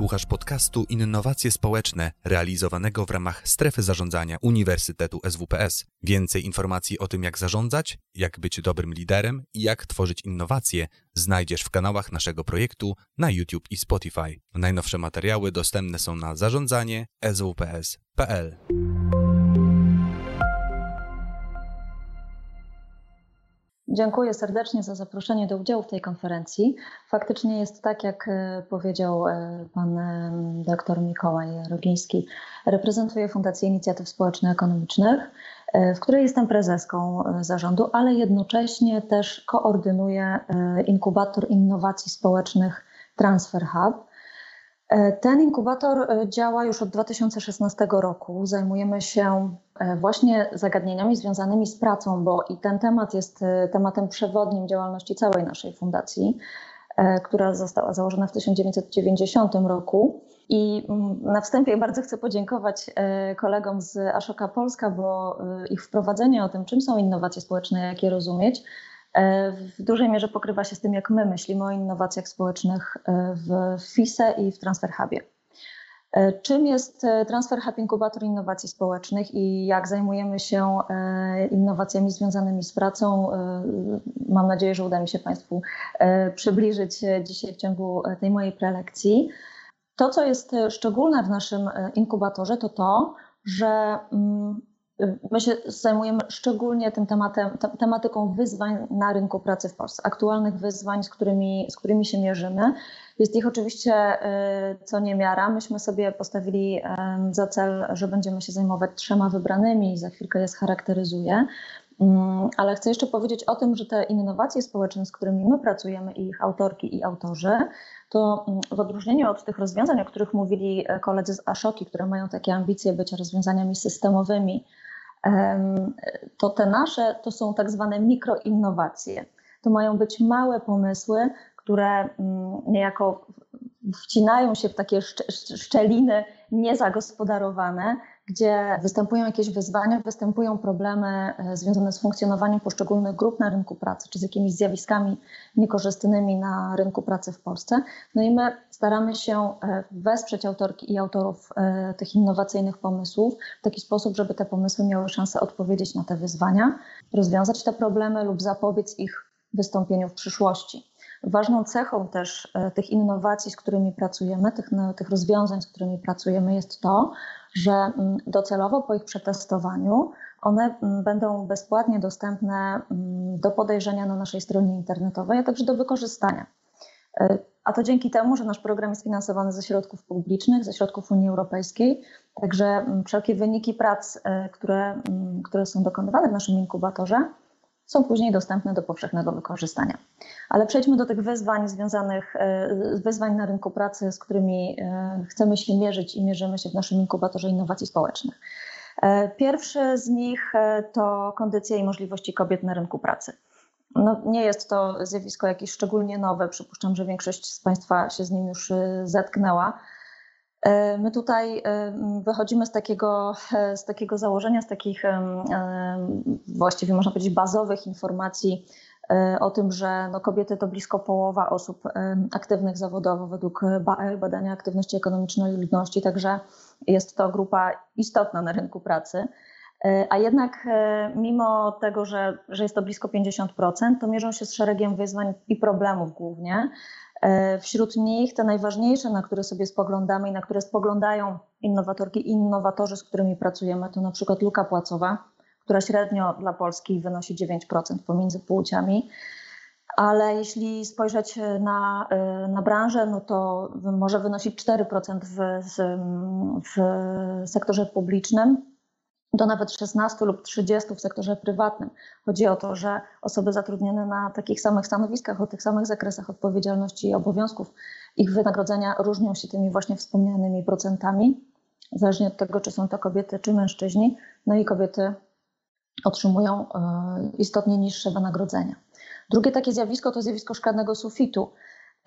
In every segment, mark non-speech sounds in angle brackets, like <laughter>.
Słuchasz podcastu Innowacje Społeczne, realizowanego w ramach strefy zarządzania Uniwersytetu SWPS. Więcej informacji o tym, jak zarządzać, jak być dobrym liderem i jak tworzyć innowacje, znajdziesz w kanałach naszego projektu na YouTube i Spotify. Najnowsze materiały dostępne są na zarządzanie swps.pl. Dziękuję serdecznie za zaproszenie do udziału w tej konferencji. Faktycznie jest tak, jak e, powiedział e, pan e, dr Mikołaj Rogiński. Reprezentuję Fundację Inicjatyw Społeczno-Ekonomicznych, w której jestem prezeską zarządu, ale jednocześnie też koordynuję inkubator innowacji społecznych Transfer Hub. E, ten inkubator e, działa już od 2016 roku. Zajmujemy się e, właśnie zagadnieniami związanymi z pracą, bo i ten temat jest tematem przewodnim działalności całej naszej fundacji, która została założona w 1990 roku. I mm, na wstępie bardzo chcę podziękować kolegom z Ashoka Polska, bo ich wprowadzenie o tym, czym są innowacje społeczne, jak je rozumieć, w dużej mierze pokrywa się z tym, jak my myślimy o innowacjach społecznych e, w FISE i w Transfer Hubie. E, czym jest Transfer Hub Inkubator Innowacji Społecznych i jak zajmujemy się innowacjami związanymi z pracą? Mam nadzieję, że uda mi się Państwu przybliżyć dzisiaj w ciągu tej mojej prelekcji. To, co jest szczególne w naszym inkubatorze, to to, że mm, My się zajmujemy szczególnie tym tematem, tematyką wyzwań na rynku pracy w Polsce, aktualnych wyzwań, z którymi, z którymi się mierzymy. Jest ich oczywiście y, co niemiara. Myśmy sobie postawili za cel, że będziemy się zajmować trzema wybranymi za chwilkę je scharakteryzuję. Mm, ale chcę jeszcze powiedzieć o tym, że te innowacje społeczne, z którymi my pracujemy, i ich autorki i autorzy, to mm, w odróżnieniu od tych rozwiązań, o których mówili e, koledzy z Ashoki, które mają takie ambicje bycia rozwiązaniami systemowymi, to te nasze to są tak zwane mikroinnowacje. To mają być małe pomysły, które mm, niejako wcinają się w takie szczeliny niezagospodarowane, gdzie występują jakieś wyzwania, występują problemy e, związane z funkcjonowaniem poszczególnych grup na rynku pracy, czy z jakimiś zjawiskami niekorzystnymi na rynku pracy w Polsce. No i my staramy się e, wesprzeć autorki i autorów e, tych innowacyjnych pomysłów w taki sposób, żeby te pomysły miały szansę odpowiedzieć na te wyzwania, rozwiązać te problemy lub zapobiec ich wystąpieniu w przyszłości. Ważną cechą też tych innowacji, z którymi pracujemy, tych, no, tych rozwiązań, z którymi pracujemy, jest to, że mm, docelowo po ich przetestowaniu one mm, będą bezpłatnie dostępne mm, do podejrzenia na naszej stronie internetowej, a także do wykorzystania. E, a to dzięki temu, że nasz program jest finansowany ze środków publicznych, ze środków Unii Europejskiej. Także wszelkie wyniki prac, e, które, które są dokonywane w naszym inkubatorze, są później dostępne do powszechnego wykorzystania. Ale przejdźmy do tych wyzwań związanych, e, wyzwań na rynku pracy, z którymi e, chcemy się mierzyć i mierzymy się w naszym inkubatorze innowacji społecznych. E, pierwszy z nich to kondycja i możliwości kobiet na rynku pracy. No, nie jest to zjawisko jakieś szczególnie nowe. Przypuszczam, że większość z Państwa się z nim już zetknęła. E, my tutaj e, wychodzimy z takiego, e, z takiego założenia, z takich właściwie można powiedzieć bazowych informacji o tym, że no kobiety to blisko połowa osób aktywnych zawodowo według BAL, badania aktywności ekonomicznej ludności, także jest to grupa istotna na rynku pracy. A jednak mimo tego, że, że jest to blisko 50%, to mierzą się z szeregiem wyzwań i problemów głównie. E, wśród nich te najważniejsze, na które sobie spoglądamy i na które spoglądają innowatorki i innowatorzy, z którymi pracujemy, to na przykład luka płacowa, która średnio dla Polski wynosi 9% pomiędzy płciami. Ale jeśli spojrzeć na, e, na branżę, no to może wynosić 4% w, w sektorze publicznym, do nawet 16 lub 30 w sektorze prywatnym. Chodzi o to, że osoby zatrudnione na takich samych stanowiskach, o tych samych zakresach odpowiedzialności i obowiązków, ich wynagrodzenia różnią się tymi właśnie wspomnianymi procentami, zależnie od tego, czy są to kobiety, czy mężczyźni. No i kobiety otrzymują e, istotnie niższe wynagrodzenia. Drugie takie zjawisko to zjawisko szklanego sufitu.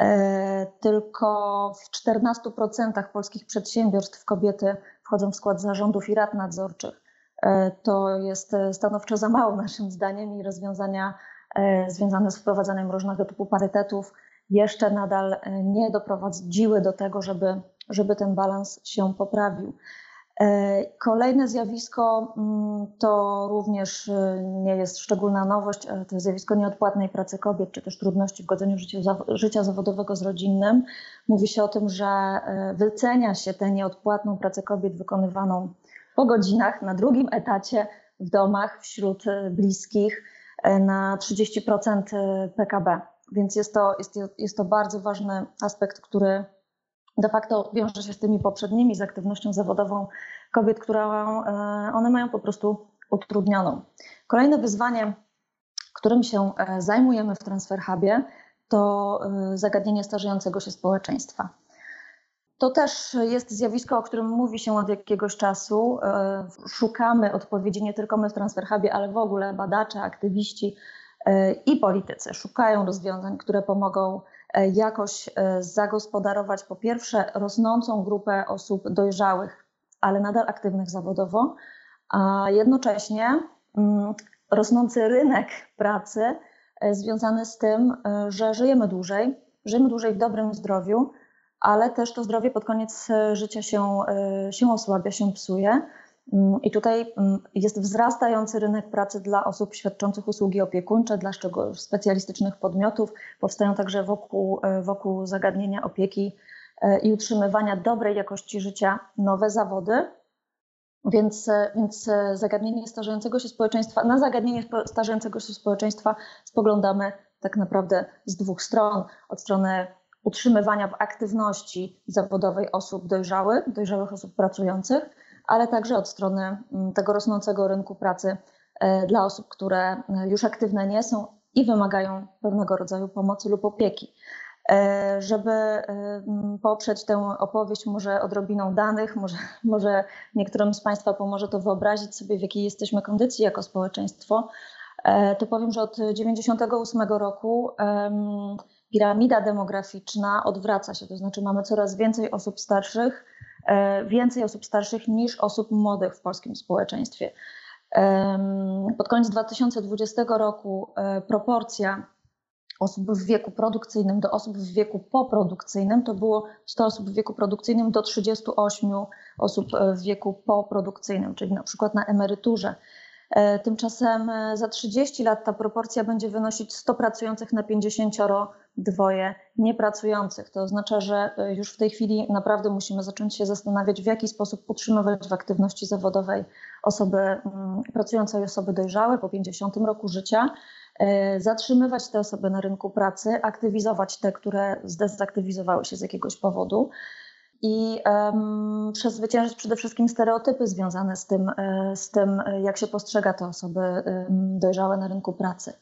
E, tylko w 14% polskich przedsiębiorstw kobiety wchodzą w skład zarządów i rad nadzorczych. E, to jest e, stanowczo za mało naszym zdaniem i rozwiązania e, związane z wprowadzaniem różnego typu parytetów jeszcze nadal nie doprowadziły do tego, żeby żeby ten balans się poprawił. Kolejne zjawisko mm, to również nie jest szczególna nowość, to jest zjawisko nieodpłatnej pracy kobiet, czy też trudności w godzeniu życia, zawodowego z rodzinnym. Mówi się o tym, że wycenia się tę nieodpłatną pracę kobiet wykonywaną po godzinach, na drugim etacie, w domach, wśród bliskich, na 30% PKB. Więc jest to, jest, jest to bardzo ważny aspekt, który de facto wiąże się z tymi poprzednimi, z aktywnością zawodową kobiet, które one mają po prostu utrudnioną. Kolejne wyzwanie, którym się e, zajmujemy w Transfer Hubie, to e, zagadnienie starzejącego się społeczeństwa. To też jest zjawisko, o którym mówi się od jakiegoś czasu. E, szukamy odpowiedzi nie tylko my w Transfer Hubie, ale w ogóle badacze, aktywiści i politycy szukają rozwiązań, które pomogą E, jakoś e, zagospodarować po pierwsze rosnącą grupę osób dojrzałych, ale nadal aktywnych zawodowo, a jednocześnie mm, rosnący rynek pracy e, związany z tym, że żyjemy dłużej, żyjemy dłużej w dobrym zdrowiu, ale też to zdrowie pod koniec życia się, się osłabia, się psuje. Mm, I tutaj mm, jest wzrastający rynek pracy dla osób świadczących usługi opiekuńcze, dla specjalistycznych podmiotów. Powstają także wokół, e, wokół zagadnienia opieki e, i utrzymywania dobrej jakości życia nowe zawody. Więc, e, więc zagadnienie starzejącego się społeczeństwa, na zagadnienie starzejącego się społeczeństwa spoglądamy tak naprawdę z dwóch stron. Od strony utrzymywania w aktywności zawodowej osób dojrzałych, dojrzałych osób pracujących, ale także od strony mm, tego rosnącego rynku pracy e, dla osób, które e, już aktywne nie są i wymagają pewnego rodzaju pomocy lub opieki. E, żeby mm, poprzeć tę opowieść może odrobiną danych, może, <laughs> może niektórym z Państwa pomoże to wyobrazić sobie, w jakiej jesteśmy kondycji jako społeczeństwo, to powiem, że od 1998 roku piramida demograficzna odwraca się, to znaczy mamy coraz więcej osób starszych, E, więcej osób starszych niż osób młodych w polskim społeczeństwie. Pod koniec 2020 roku e, proporcja osób w wieku produkcyjnym do osób w wieku poprodukcyjnym to było 100 osób w wieku produkcyjnym do 38 osób e, w wieku poprodukcyjnym, czyli na przykład na emeryturze. Tymczasem za 30 lat ta proporcja będzie wynosić 100 pracujących na 50 dwoje niepracujących. To oznacza, że e, już w tej chwili naprawdę musimy zacząć się zastanawiać, w jaki sposób utrzymywać w aktywności zawodowej osoby mm, pracujące i osoby dojrzałe po 50 roku życia, e, zatrzymywać te osoby na rynku pracy, aktywizować te, które zdezaktywizowały się z jakiegoś powodu i um, przezwyciężyć przede wszystkim stereotypy związane z tym, e, z tym, jak się postrzega te osoby dojrzałe na rynku pracy.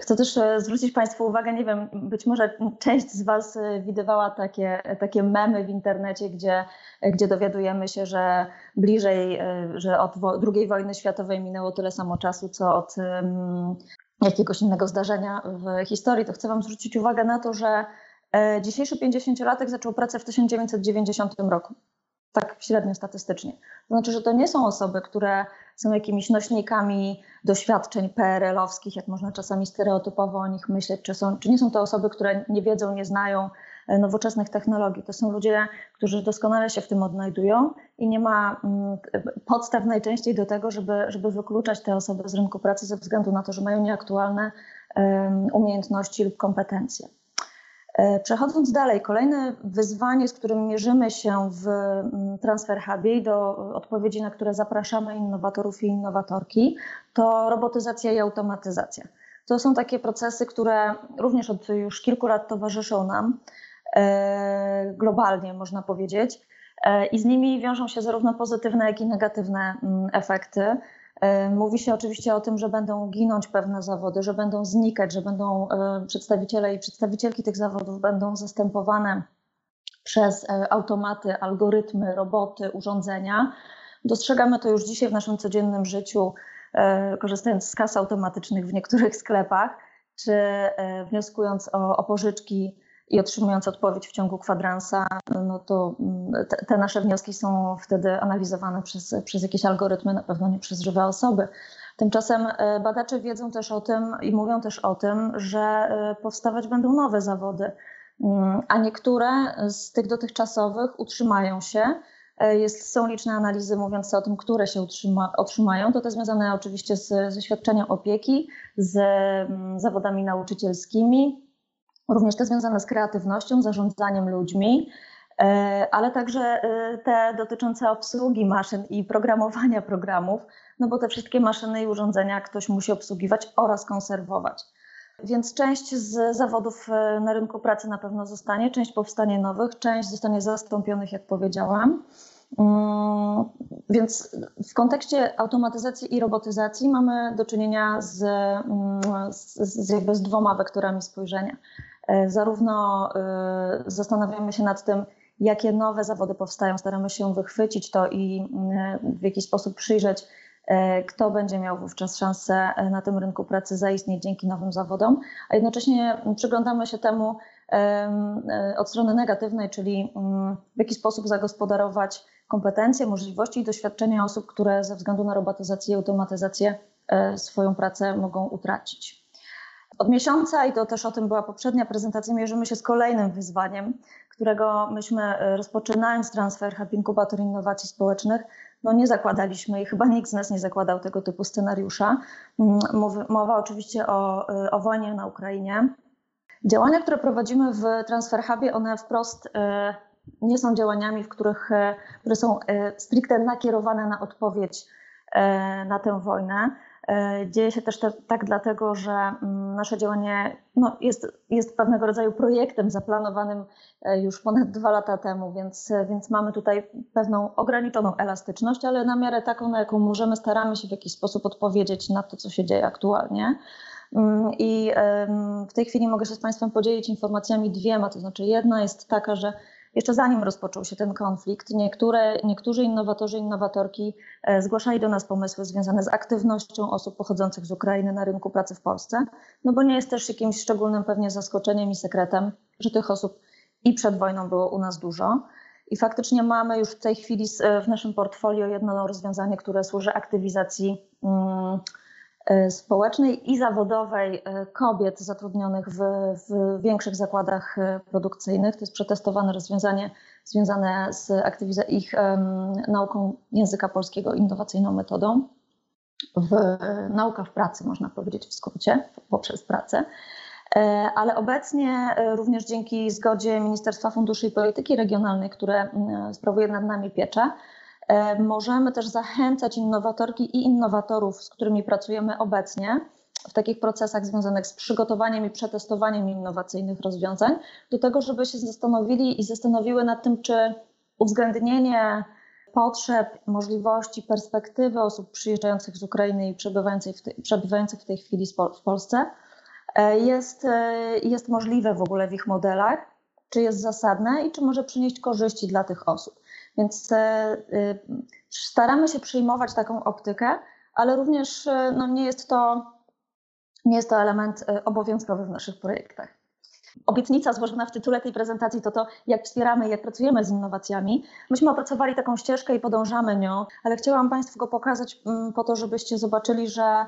Chcę też e, zwrócić Państwu uwagę, nie wiem, być może część z Was e, widywała takie, takie memy w internecie, gdzie, gdzie dowiadujemy się, że bliżej, e, że od II wojny światowej minęło tyle samo czasu, co od jakiegoś innego zdarzenia w historii. To chcę Wam zwrócić uwagę na to, że dzisiejszy 50-latek zaczął pracę w 1990 roku tak średnio statystycznie. To znaczy, że to nie są osoby, które są jakimiś nośnikami doświadczeń PRL-owskich, jak można czasami stereotypowo o nich myśleć, czy, są, czy nie są to osoby, które nie wiedzą, nie znają e, nowoczesnych technologii. To są ludzie, którzy doskonale się w tym odnajdują i nie ma mm, podstaw najczęściej do tego, żeby, żeby wykluczać te osoby z rynku pracy ze względu na to, że mają nieaktualne umiejętności lub kompetencje. E, przechodząc dalej, kolejne wyzwanie, z którym mierzymy się w mm, Transfer Hubie i do odpowiedzi, na które zapraszamy innowatorów i innowatorki, to robotyzacja i automatyzacja. To są takie procesy, które również od już kilku lat towarzyszą nam e, globalnie, można powiedzieć, e, i z nimi wiążą się zarówno pozytywne, jak i negatywne mm, efekty. E, mówi się oczywiście o tym, że będą ginąć pewne zawody, że będą znikać, że będą e, przedstawiciele i przedstawicielki tych zawodów będą zastępowane przez e, automaty, algorytmy, roboty, urządzenia. Dostrzegamy to już dzisiaj w naszym codziennym życiu, korzystając z kas automatycznych w niektórych sklepach, czy wnioskując o, o pożyczki i otrzymując odpowiedź w ciągu kwadransa, no to mm, te, te, nasze wnioski są wtedy analizowane przez, przez jakieś algorytmy, na pewno nie przez żywe osoby. Tymczasem e, badacze wiedzą też o tym i mówią też o tym, że e, powstawać będą nowe zawody. mm, a niektóre z tych dotychczasowych utrzymają się. E, jest, są liczne analizy mówiące o tym, które się utrzyma, otrzymają. To te związane oczywiście z, ze świadczeniem opieki, z mm, zawodami nauczycielskimi, również te związane z kreatywnością, zarządzaniem ludźmi, e, ale także e, te dotyczące obsługi maszyn i programowania programów, no bo te wszystkie maszyny i urządzenia ktoś musi obsługiwać oraz konserwować. Więc część z zawodów e, na rynku pracy na pewno zostanie, część powstanie nowych, część zostanie zastąpionych, jak powiedziałam. Mm, więc w kontekście automatyzacji i robotyzacji mamy do czynienia z, mm, z, z, jakby z dwoma wektorami spojrzenia. E, zarówno e, zastanawiamy się nad tym, jakie nowe zawody powstają, staramy się wychwycić to i w jakiś sposób przyjrzeć E, kto będzie miał wówczas szansę e, na tym rynku pracy zaistnieć dzięki nowym zawodom, a jednocześnie przyglądamy się temu e, od strony negatywnej, czyli mm, w jaki sposób zagospodarować kompetencje, możliwości i doświadczenia osób, które ze względu na robotyzację i automatyzację swoją pracę mogą utracić. Od miesiąca, i to też o tym była poprzednia prezentacja, mierzymy się z kolejnym wyzwaniem, którego myśmy rozpoczynając transfer Hub Inkubator Innowacji Społecznych no nie zakładaliśmy i chyba nikt z nas nie zakładał tego typu scenariusza. Mm, mowa oczywiście o, y, o wojnie na Ukrainie. Działania, które prowadzimy w Transfer Hubie, one wprost y, nie są działaniami, w których, które są stricte nakierowane na odpowiedź na tę wojnę. E, dzieje się też te, tak dlatego, że mm, nasze działanie no, jest, jest pewnego rodzaju projektem zaplanowanym e, już ponad dwa lata temu, więc, więc mamy tutaj pewną ograniczoną elastyczność, ale na miarę taką, na jaką możemy, staramy się w jakiś sposób odpowiedzieć na to, co się dzieje aktualnie. Mm, I w tej chwili mogę się z Państwem podzielić informacjami dwiema, to znaczy jedna jest taka, że jeszcze zanim rozpoczął się ten konflikt, niektóre, niektórzy innowatorzy, innowatorki e, zgłaszali do nas pomysły związane z aktywnością osób pochodzących z Ukrainy na rynku pracy w Polsce, no bo nie jest też jakimś szczególnym pewnie zaskoczeniem i sekretem, że tych osób i przed wojną było u nas dużo. I faktycznie mamy już w tej chwili w naszym portfolio jedno rozwiązanie, które służy aktywizacji mm, E, społecznej i zawodowej e, kobiet zatrudnionych w, w większych zakładach e, produkcyjnych. To jest przetestowane rozwiązanie związane z ich um, nauką języka polskiego, innowacyjną metodą. W, nauka w pracy, można powiedzieć w skrócie, poprzez pracę. Ale obecnie również dzięki zgodzie Ministerstwa Funduszy i Polityki Regionalnej, które sprawuje nad nami pieczę, E, możemy też zachęcać innowatorki i innowatorów, z którymi pracujemy obecnie w takich procesach związanych z przygotowaniem i przetestowaniem innowacyjnych rozwiązań, do tego, żeby się zastanowili i zastanowiły nad tym, czy uwzględnienie potrzeb, możliwości, perspektywy osób przyjeżdżających z Ukrainy i przebywających w, przebywających w tej chwili w Polsce e, jest, e, jest możliwe w ogóle w ich modelach, czy jest zasadne i czy może przynieść korzyści dla tych osób. Więc e, y, staramy się przyjmować taką optykę, ale również e, no, nie, jest to, nie jest to element e, obowiązkowy w naszych projektach. Obietnica złożona w tytule tej prezentacji to to, jak wspieramy i jak pracujemy z innowacjami. Myśmy opracowali taką ścieżkę i podążamy nią, ale chciałam Państwu go pokazać mm, po to, żebyście zobaczyli, że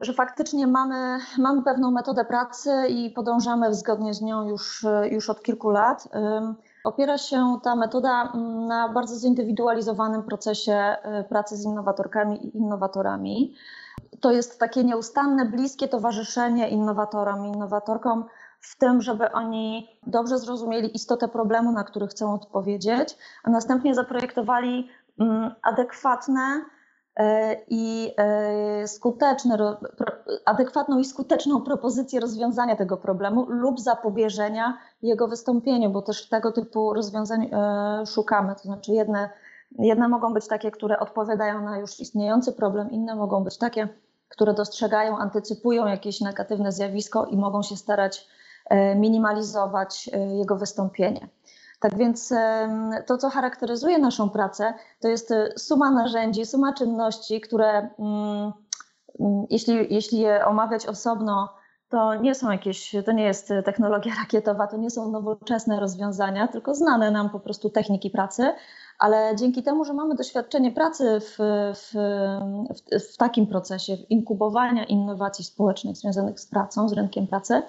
że faktycznie mamy, mamy pewną metodę pracy i podążamy zgodnie z nią już, już od kilku lat. Opiera się ta metoda mm, na bardzo zindywidualizowanym procesie y, pracy z innowatorkami i innowatorami. To jest takie nieustanne, bliskie towarzyszenie innowatorom i innowatorkom w tym, żeby oni dobrze zrozumieli istotę problemu, na który chcą odpowiedzieć, a następnie zaprojektowali mm, adekwatne E, i e, skuteczne, adekwatną i skuteczną propozycję rozwiązania tego problemu lub zapobieżenia jego wystąpieniu, bo też tego typu rozwiązań e, szukamy. To znaczy jedne, jedne mogą być takie, które odpowiadają na już istniejący problem, inne mogą być takie, które dostrzegają, antycypują jakieś negatywne zjawisko i mogą się starać minimalizować jego wystąpienie. Tak więc to, co charakteryzuje naszą pracę, to jest e, suma narzędzi, suma czynności, które mm, mm, jeśli, jeśli je omawiać osobno, to nie są jakieś, to nie jest technologia <laughs> rakietowa, to nie są nowoczesne rozwiązania, tylko znane nam po prostu techniki pracy, ale dzięki temu, że mamy doświadczenie pracy w, w, w, w takim procesie inkubowania innowacji społecznych związanych z pracą, z rynkiem pracy,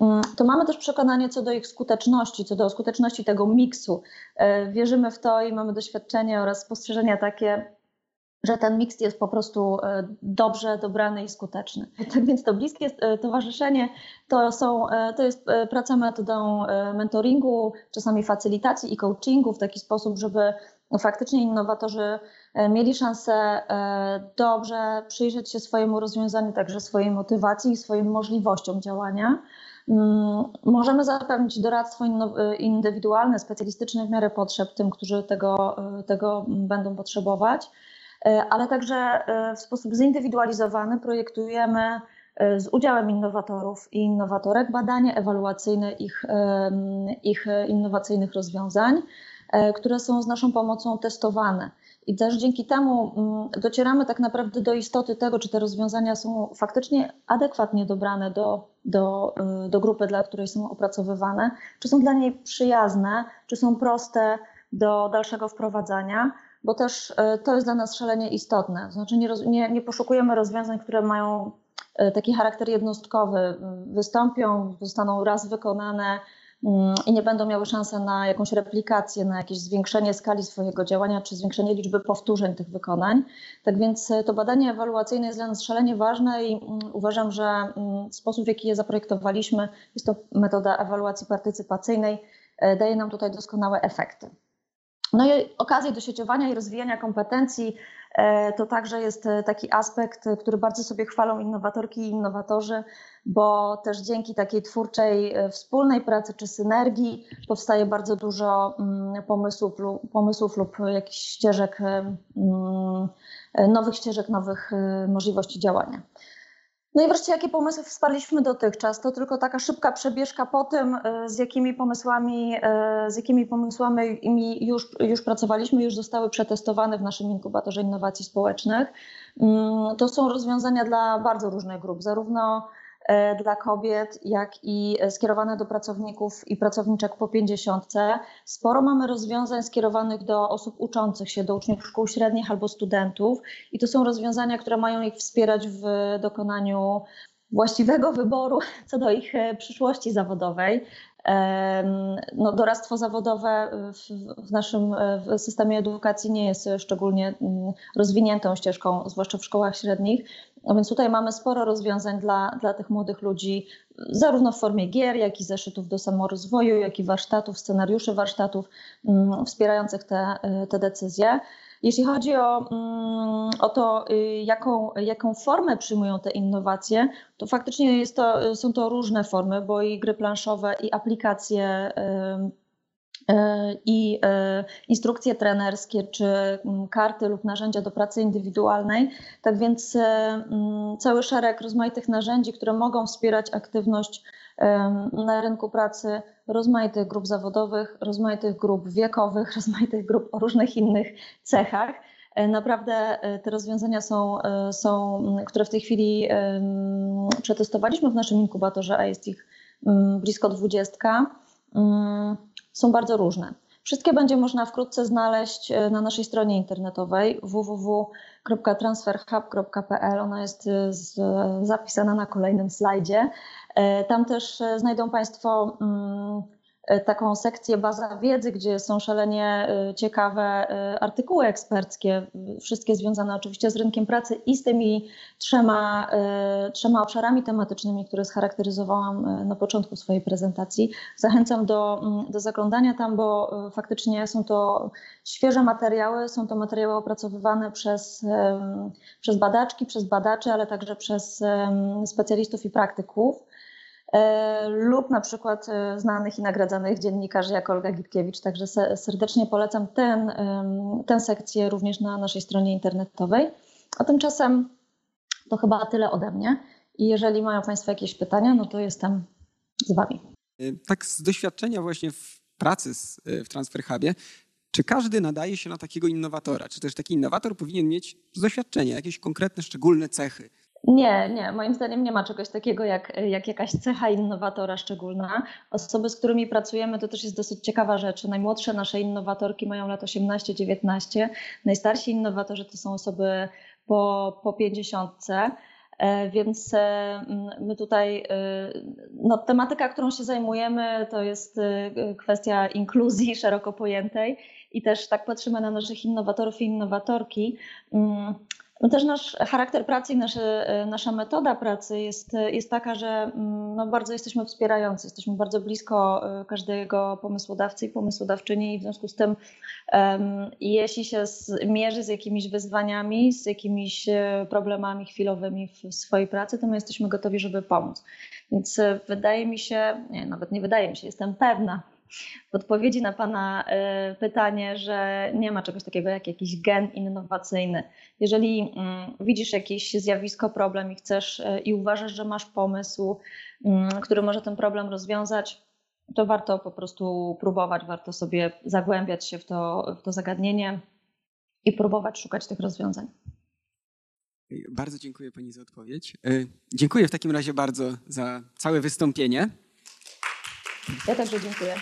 mm, to mamy też przekonanie co do ich skuteczności, co do skuteczności tego miksu. E, wierzymy w to i mamy doświadczenie oraz spostrzeżenia takie, że ten miks jest po prostu e, dobrze dobrany i skuteczny. <laughs> Tak więc to bliskie e, towarzyszenie to, są, to jest praca metodą mentoringu, czasami facylitacji i coachingu w taki sposób, żeby faktycznie innowatorzy mieli szansę dobrze przyjrzeć się swojemu rozwiązaniu, także swojej motywacji i swoim możliwościom działania. Mm, możemy zapewnić doradztwo indywidualne, specjalistyczne w miarę potrzeb tym, którzy tego, tego będą potrzebować. E, ale także e, w sposób zindywidualizowany projektujemy e, z udziałem innowatorów i innowatorek badania ewaluacyjne ich, ich innowacyjnych rozwiązań, które są z naszą pomocą testowane. I też dzięki temu mm, docieramy tak naprawdę do istoty tego, czy te rozwiązania są faktycznie adekwatnie dobrane do, do, do grupy, dla której są opracowywane, czy są dla niej przyjazne, czy są proste do dalszego wprowadzania bo też e, to jest dla nas szalenie istotne. Znaczy nie, nie, nie poszukujemy rozwiązań, które mają e, taki charakter jednostkowy. Wystąpią, zostaną raz wykonane i nie będą miały szansy na jakąś replikację, na jakieś zwiększenie skali swojego działania czy zwiększenie liczby powtórzeń tych wykonań. Tak więc e, to badanie ewaluacyjne jest dla nas szalenie ważne i mm, uważam, że mm, sposób, w jaki je zaprojektowaliśmy, jest to metoda ewaluacji partycypacyjnej, daje nam tutaj doskonałe efekty. No i okazje do sieciowania i rozwijania kompetencji e, to także jest e, taki aspekt, który bardzo sobie chwalą innowatorki i innowatorzy, bo też dzięki takiej twórczej e, wspólnej pracy czy synergii powstaje bardzo dużo mm, pomysłów, pomysłów lub jakichś ścieżek, mm, nowych ścieżek, nowych możliwości działania. No i wreszcie, jakie pomysły wsparliśmy dotychczas? To tylko taka szybka przebieżka po tym, e, z jakimi pomysłami, e, z jakimi pomysłami już, już pracowaliśmy, już zostały przetestowane w naszym inkubatorze innowacji społecznych. Mm, to są rozwiązania dla bardzo różnych grup, zarówno dla kobiet, jak i skierowane do pracowników i pracowniczek po 50. Sporo mamy rozwiązań skierowanych do osób uczących się, do uczniów szkół średnich albo studentów i to są rozwiązania, które mają ich wspierać w dokonaniu właściwego wyboru <laughs> co do ich e, przyszłości zawodowej. No, doradztwo zawodowe w, naszym e, systemie edukacji nie jest szczególnie mm, rozwiniętą ścieżką, zwłaszcza w szkołach średnich. No więc tutaj mamy sporo rozwiązań dla, dla tych młodych ludzi, zarówno w formie gier, jak i zeszytów do samorozwoju, jak i warsztatów, scenariuszy warsztatów mm, wspierających te, e, te decyzje. Jeśli chodzi o, mm, o to, y, jaką, jaką formę przyjmują te innowacje, to faktycznie jest to, są to różne formy, bo i gry planszowe, i aplikacje E, i e, instrukcje trenerskie, czy mm, karty lub narzędzia do pracy indywidualnej. Tak więc mm, cały szereg rozmaitych narzędzi, które mogą wspierać aktywność na rynku pracy rozmaitych grup zawodowych, rozmaitych grup wiekowych, <laughs> rozmaitych grup o różnych innych cechach. Naprawdę te rozwiązania są, są które w tej chwili przetestowaliśmy w naszym inkubatorze, a jest ich blisko dwudziestka są bardzo różne. Wszystkie będzie można wkrótce znaleźć e, na naszej stronie internetowej www.transferhub.pl. Ona jest e, zapisana na kolejnym slajdzie. E, tam też znajdą Państwo mm, E, taką sekcję baza wiedzy, gdzie są szalenie e, ciekawe e, artykuły eksperckie, wszystkie związane oczywiście z rynkiem pracy i z tymi trzema, trzema obszarami tematycznymi, które scharakteryzowałam na początku swojej prezentacji. Zachęcam do, mm, do zaglądania tam, bo faktycznie są to świeże materiały, są to materiały opracowywane przez, przez badaczki, przez badaczy, ale także przez specjalistów i praktyków. E, lub na przykład e, znanych i nagradzanych dziennikarzy jak Olga Gitkiewicz. Także serdecznie polecam ten, tę sekcję również na naszej stronie internetowej. A tymczasem to chyba tyle ode mnie. I jeżeli mają Państwo jakieś pytania, no to jestem z Wami. E, tak z doświadczenia właśnie w pracy w Transfer Hubie, czy każdy nadaje się na takiego innowatora? Czy też taki innowator powinien mieć doświadczenie, jakieś konkretne, szczególne cechy? Nie, nie. Moim zdaniem nie ma czegoś takiego jak, jak jakaś cecha innowatora szczególna. Osoby, z którymi pracujemy, to też jest dosyć ciekawa rzecz. Najmłodsze nasze innowatorki mają lat 18-19. Najstarsi innowatorzy to są osoby po, po 50. E, więc e, my tutaj, e, no, tematyka, którą się zajmujemy, to jest kwestia inkluzji <laughs> szeroko pojętej i też tak patrzymy na naszych innowatorów i innowatorki. No też nasz charakter pracy i nasze, nasza metoda pracy jest, jest taka, że mm, no bardzo jesteśmy wspierający, jesteśmy bardzo blisko każdego pomysłodawcy i pomysłodawczyni i w związku z tym um, jeśli się mierzy z jakimiś wyzwaniami, z jakimiś e, problemami chwilowymi w swojej pracy, to my jesteśmy gotowi, żeby pomóc. Więc e, wydaje mi się, nie, nawet nie wydaje mi się, jestem pewna, w odpowiedzi na Pana e, pytanie, że nie ma czegoś takiego jak jakiś gen innowacyjny. Jeżeli mm, widzisz jakieś zjawisko, problem i chcesz e, i uważasz, że masz pomysł, mm, który może ten problem rozwiązać, to warto po prostu próbować, warto sobie zagłębiać się w to, w to zagadnienie i próbować szukać tych rozwiązań. Bardzo dziękuję Pani za odpowiedź. E, dziękuję w takim razie bardzo za całe wystąpienie. Ja także dziękuję.